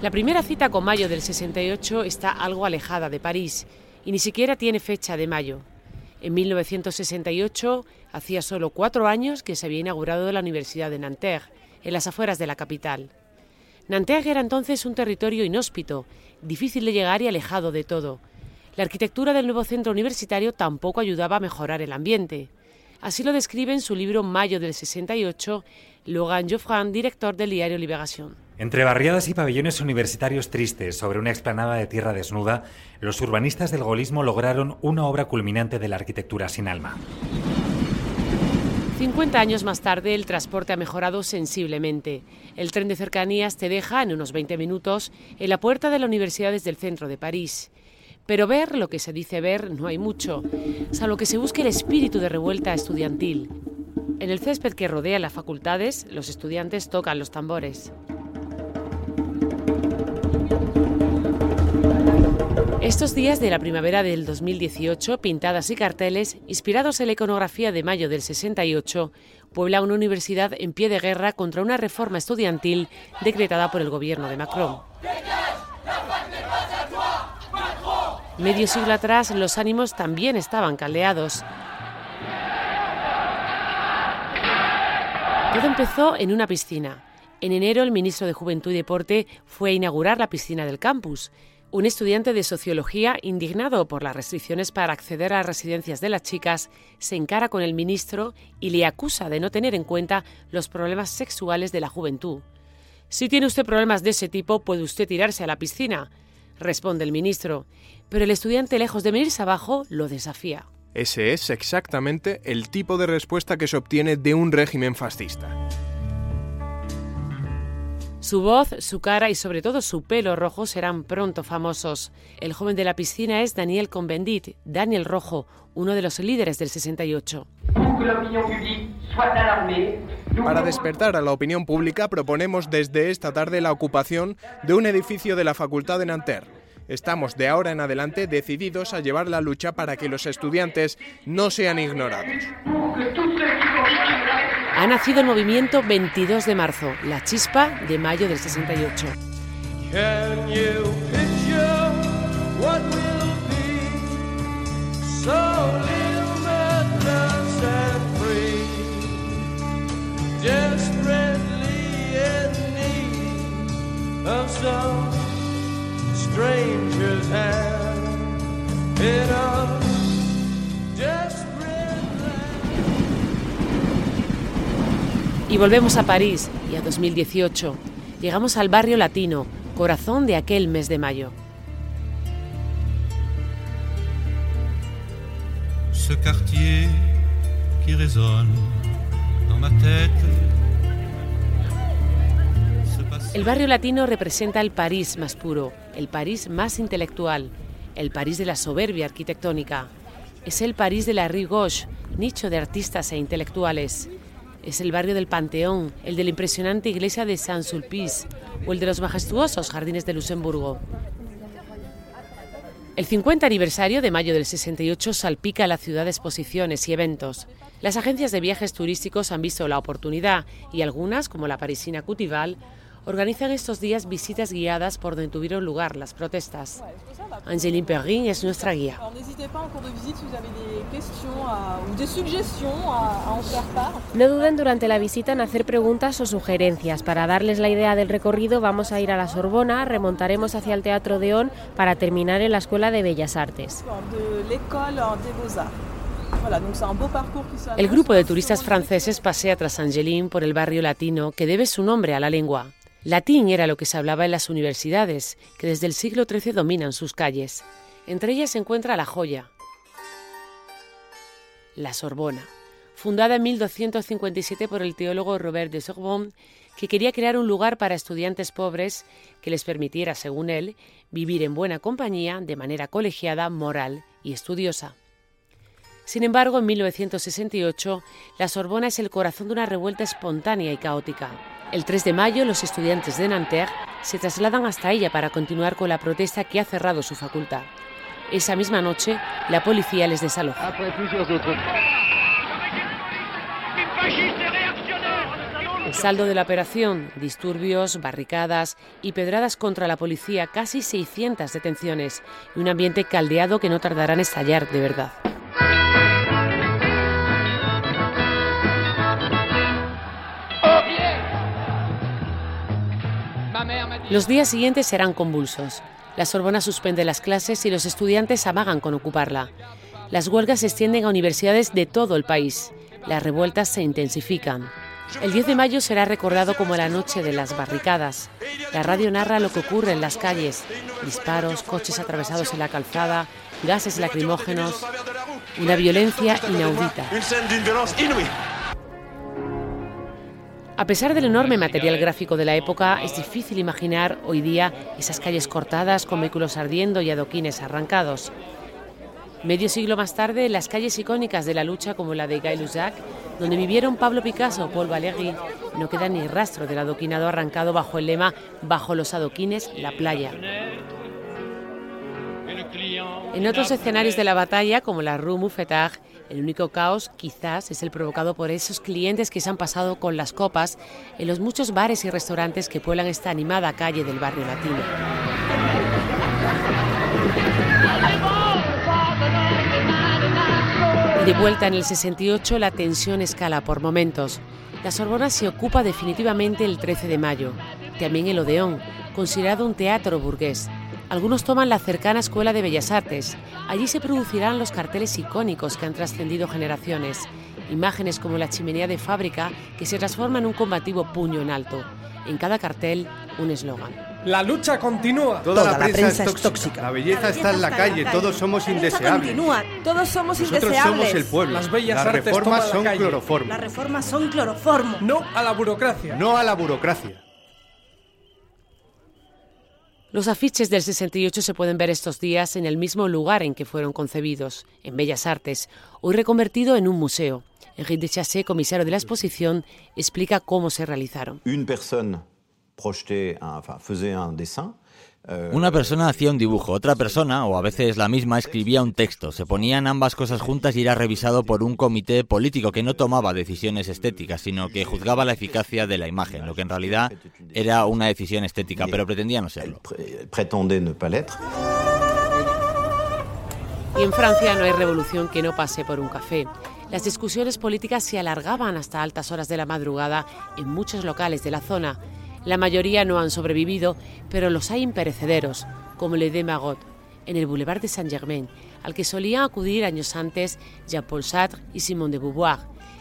La primera cita con mayo del 68 está algo alejada de París y ni siquiera tiene fecha de mayo. En 1968 hacía solo cuatro años que se había inaugurado la Universidad de Nanterre, en las afueras de la capital. Nanterre era entonces un territorio inhóspito, difícil de llegar y alejado de todo. La arquitectura del nuevo centro universitario tampoco ayudaba a mejorar el ambiente. Así lo describe en su libro Mayo del 68 Laurent Geoffrin, director del diario Libération. Entre barriadas y pabellones universitarios tristes sobre una explanada de tierra desnuda, los urbanistas del golismo lograron una obra culminante de la arquitectura sin alma. 50 años más tarde, el transporte ha mejorado sensiblemente. El tren de cercanías te deja en unos 20 minutos en la puerta de la universidad desde el centro de París. Pero ver lo que se dice ver no hay mucho, salvo que se busque el espíritu de revuelta estudiantil. En el césped que rodea las facultades, los estudiantes tocan los tambores. Estos días de la primavera del 2018, pintadas y carteles, inspirados en la iconografía de mayo del 68, puebla una universidad en pie de guerra contra una reforma estudiantil decretada por el gobierno de Macron. Medio siglo atrás, los ánimos también estaban caldeados. Todo empezó en una piscina. En enero, el ministro de Juventud y Deporte fue a inaugurar la piscina del campus. Un estudiante de sociología, indignado por las restricciones para acceder a las residencias de las chicas, se encara con el ministro y le acusa de no tener en cuenta los problemas sexuales de la juventud. Si tiene usted problemas de ese tipo, puede usted tirarse a la piscina, responde el ministro. Pero el estudiante, lejos de venirse abajo, lo desafía. Ese es exactamente el tipo de respuesta que se obtiene de un régimen fascista. Su voz, su cara y sobre todo su pelo rojo serán pronto famosos. El joven de la piscina es Daniel Convendit, Daniel Rojo, uno de los líderes del 68. Para despertar a la opinión pública proponemos desde esta tarde la ocupación de un edificio de la Facultad de Nanterre. Estamos de ahora en adelante decididos a llevar la lucha para que los estudiantes no sean ignorados. Ha nacido el movimiento 22 de marzo, la chispa de mayo del 68. Can you picture what will be? So limitless and free, desperately in need of some Y volvemos a París y a 2018. Llegamos al barrio latino, corazón de aquel mes de mayo. ce quartier qui résonne dans ma tête. Ce passé- El barrio latino representa el París más puro, el París más intelectual, el París de la soberbia arquitectónica. Es el París de la Rue Gauche, nicho de artistas e intelectuales. Es el barrio del Panteón, el de la impresionante iglesia de Saint-Sulpice o el de los majestuosos jardines de Luxemburgo. El 50 aniversario de mayo del 68 salpica a la ciudad de exposiciones y eventos. Las agencias de viajes turísticos han visto la oportunidad y algunas, como la parisina Cutival, organizan estos días visitas guiadas por donde tuvieron lugar las protestas. Angéline Perrin es nuestra guía. De. No duden durante la visita en hacer preguntas o sugerencias. Para darles la idea del recorrido vamos a ir a la Sorbona, remontaremos hacia el Teatro Deón para terminar en la Escuela de Bellas Artes. de. El grupo de turistas franceses pasea tras Angéline por el barrio latino que debe su nombre a la lengua. Latín era lo que se hablaba en las universidades, que desde el siglo XIII dominan sus calles. Entre ellas se encuentra La Joya, la Sorbona, fundada en 1257 por el teólogo Robert de Sorbonne, que quería crear un lugar para estudiantes pobres que les permitiera, según él, vivir en buena compañía de manera colegiada, moral y estudiosa. Sin embargo, en 1968, la Sorbona es el corazón de una revuelta espontánea y caótica. El 3 de mayo, los estudiantes de Nanterre se trasladan hasta ella para continuar con la protesta que ha cerrado su facultad. Esa misma noche, la policía les desaloja. El saldo de la operación, disturbios, barricadas y pedradas contra la policía, casi 600 detenciones y un ambiente caldeado que no tardará en estallar de verdad. Los días siguientes serán convulsos. La Sorbona suspende las clases y los estudiantes amagan con ocuparla. Las huelgas se extienden a universidades de todo el país. Las revueltas se intensifican. El 10 de mayo será recordado como la noche de las barricadas. La radio narra lo que ocurre en las calles. Disparos, coches atravesados en la calzada, gases lacrimógenos, una violencia inaudita. A pesar del enorme material gráfico de la época, es difícil imaginar hoy día esas calles cortadas con vehículos ardiendo y adoquines arrancados. Medio siglo más tarde, las calles icónicas de la lucha como la de Gay Lussac, donde vivieron Pablo Picasso o Paul Valéry, no queda ni rastro del adoquinado arrancado bajo el lema Bajo los adoquines, la playa. En otros escenarios de la batalla, como la Rue Mouffetard, el único caos quizás es el provocado por esos clientes que se han pasado con las copas en los muchos bares y restaurantes que pueblan esta animada calle del barrio latino. De vuelta en el 68 la tensión escala por momentos. La Sorbona se ocupa definitivamente el 13 de mayo. También el Odeón, considerado un teatro burgués. Algunos toman la cercana Escuela de Bellas Artes. Allí se producirán los carteles icónicos que han trascendido generaciones. Imágenes como la chimenea de fábrica que se transforma en un combativo puño en alto. En cada cartel, un eslogan. La lucha continúa. Toda, la, prensa, es, tóxica. La belleza está en la calle. Todos somos indeseables. Continúa. Todos somos Nosotros indeseables. somos el pueblo. Las bellas Las artes reformas toman la son calle. cloroformo. Las reformas son cloroformo. No a la burocracia. No a la burocracia. Los afiches del 68 se pueden ver estos días en el mismo lugar en que fueron concebidos, en Bellas Artes, hoy reconvertido en un museo. Henri de Chassé, comisario de la exposición, explica cómo se realizaron. Une personne projetait, un- enfin, faisait un dessin. Euh, Una persona hacía un dibujo, otra persona, o a veces la misma, escribía un texto. Se ponían ambas cosas juntas y era revisado por un comité político que no tomaba decisiones estéticas, sino que juzgaba la eficacia de la imagen, lo que en realidad era una decisión estética, pero pretendía no serlo. Y en Francia no hay revolución que no pase por un café. Las discusiones políticas se alargaban hasta altas horas de la madrugada en muchos locales de la zona. La mayoría no han sobrevivido, pero los hay imperecederos, como Le de Magot, en el Boulevard de Saint-Germain, al que solían acudir años antes Jean-Paul Sartre y Simone de Beauvoir.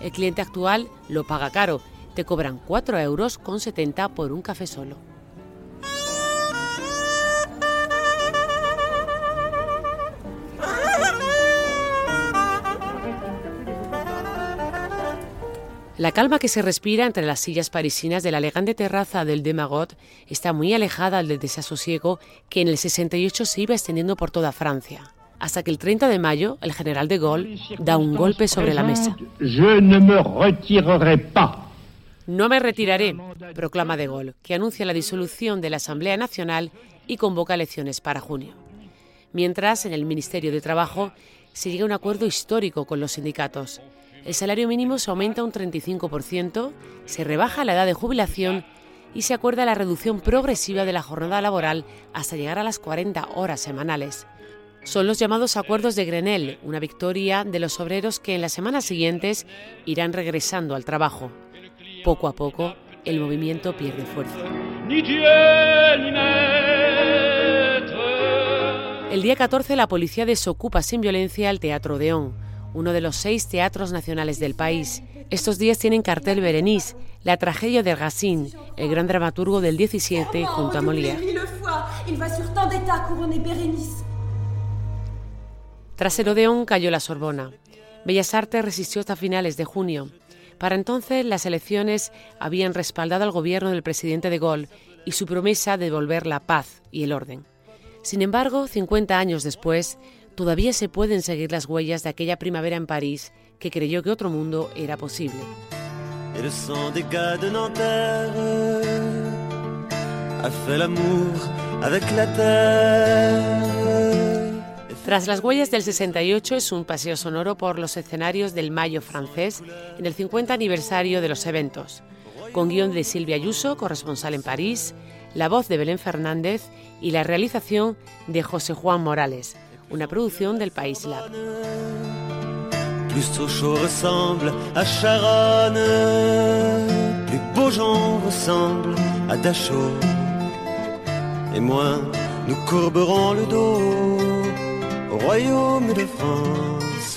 El cliente actual lo paga caro, te cobran 4 euros con 70 por un café solo. La calma que se respira entre las sillas parisinas de la elegante terraza del de Magot está muy alejada del desasosiego que en el 68 se iba extendiendo por toda Francia. Hasta que el 30 de mayo, el general de Gaulle da un golpe sobre la mesa. Je ne me retirerai pas. No me retiraré, proclama de Gaulle, que anuncia la disolución de la Asamblea Nacional y convoca elecciones para junio. Mientras, en el Ministerio de Trabajo se llega a un acuerdo histórico con los sindicatos. El salario mínimo se aumenta un 35%, se rebaja la edad de jubilación y se acuerda la reducción progresiva de la jornada laboral hasta llegar a las 40 horas semanales. Son los llamados acuerdos de Grenelle, una victoria de los obreros que en las semanas siguientes irán regresando al trabajo. Poco a poco, el movimiento pierde fuerza. El día 14 la policía desocupa sin violencia el Teatro Odeón, uno de los seis teatros nacionales del país. Estos días tienen cartel Berenice, la tragedia de Racine, el gran dramaturgo del 17 junto a Molière. Tras el Odeón cayó la Sorbona. Bellas Artes resistió hasta finales de junio. Para entonces las elecciones habían respaldado al gobierno del presidente de Gaulle y su promesa de devolver la paz y el orden. Sin embargo, 50 años después, todavía se pueden seguir las huellas de aquella primavera en París que creyó que otro mundo era posible. Et le sang des gars de Nanterre a fait l'amour avec la terre. Tras las huellas del 68 es un paseo sonoro por los escenarios del Mayo francés en el 50 aniversario de los eventos, con guion de Silvia Ayuso, corresponsal en París, la voz de Belén Fernández y la realización de José Juan Morales, una producción del País Lab. Plus Sochaux ressemble à Charonne, plus Beaujon ressemble à Dachau. Et moi, nous courberons le dos au royaume de France.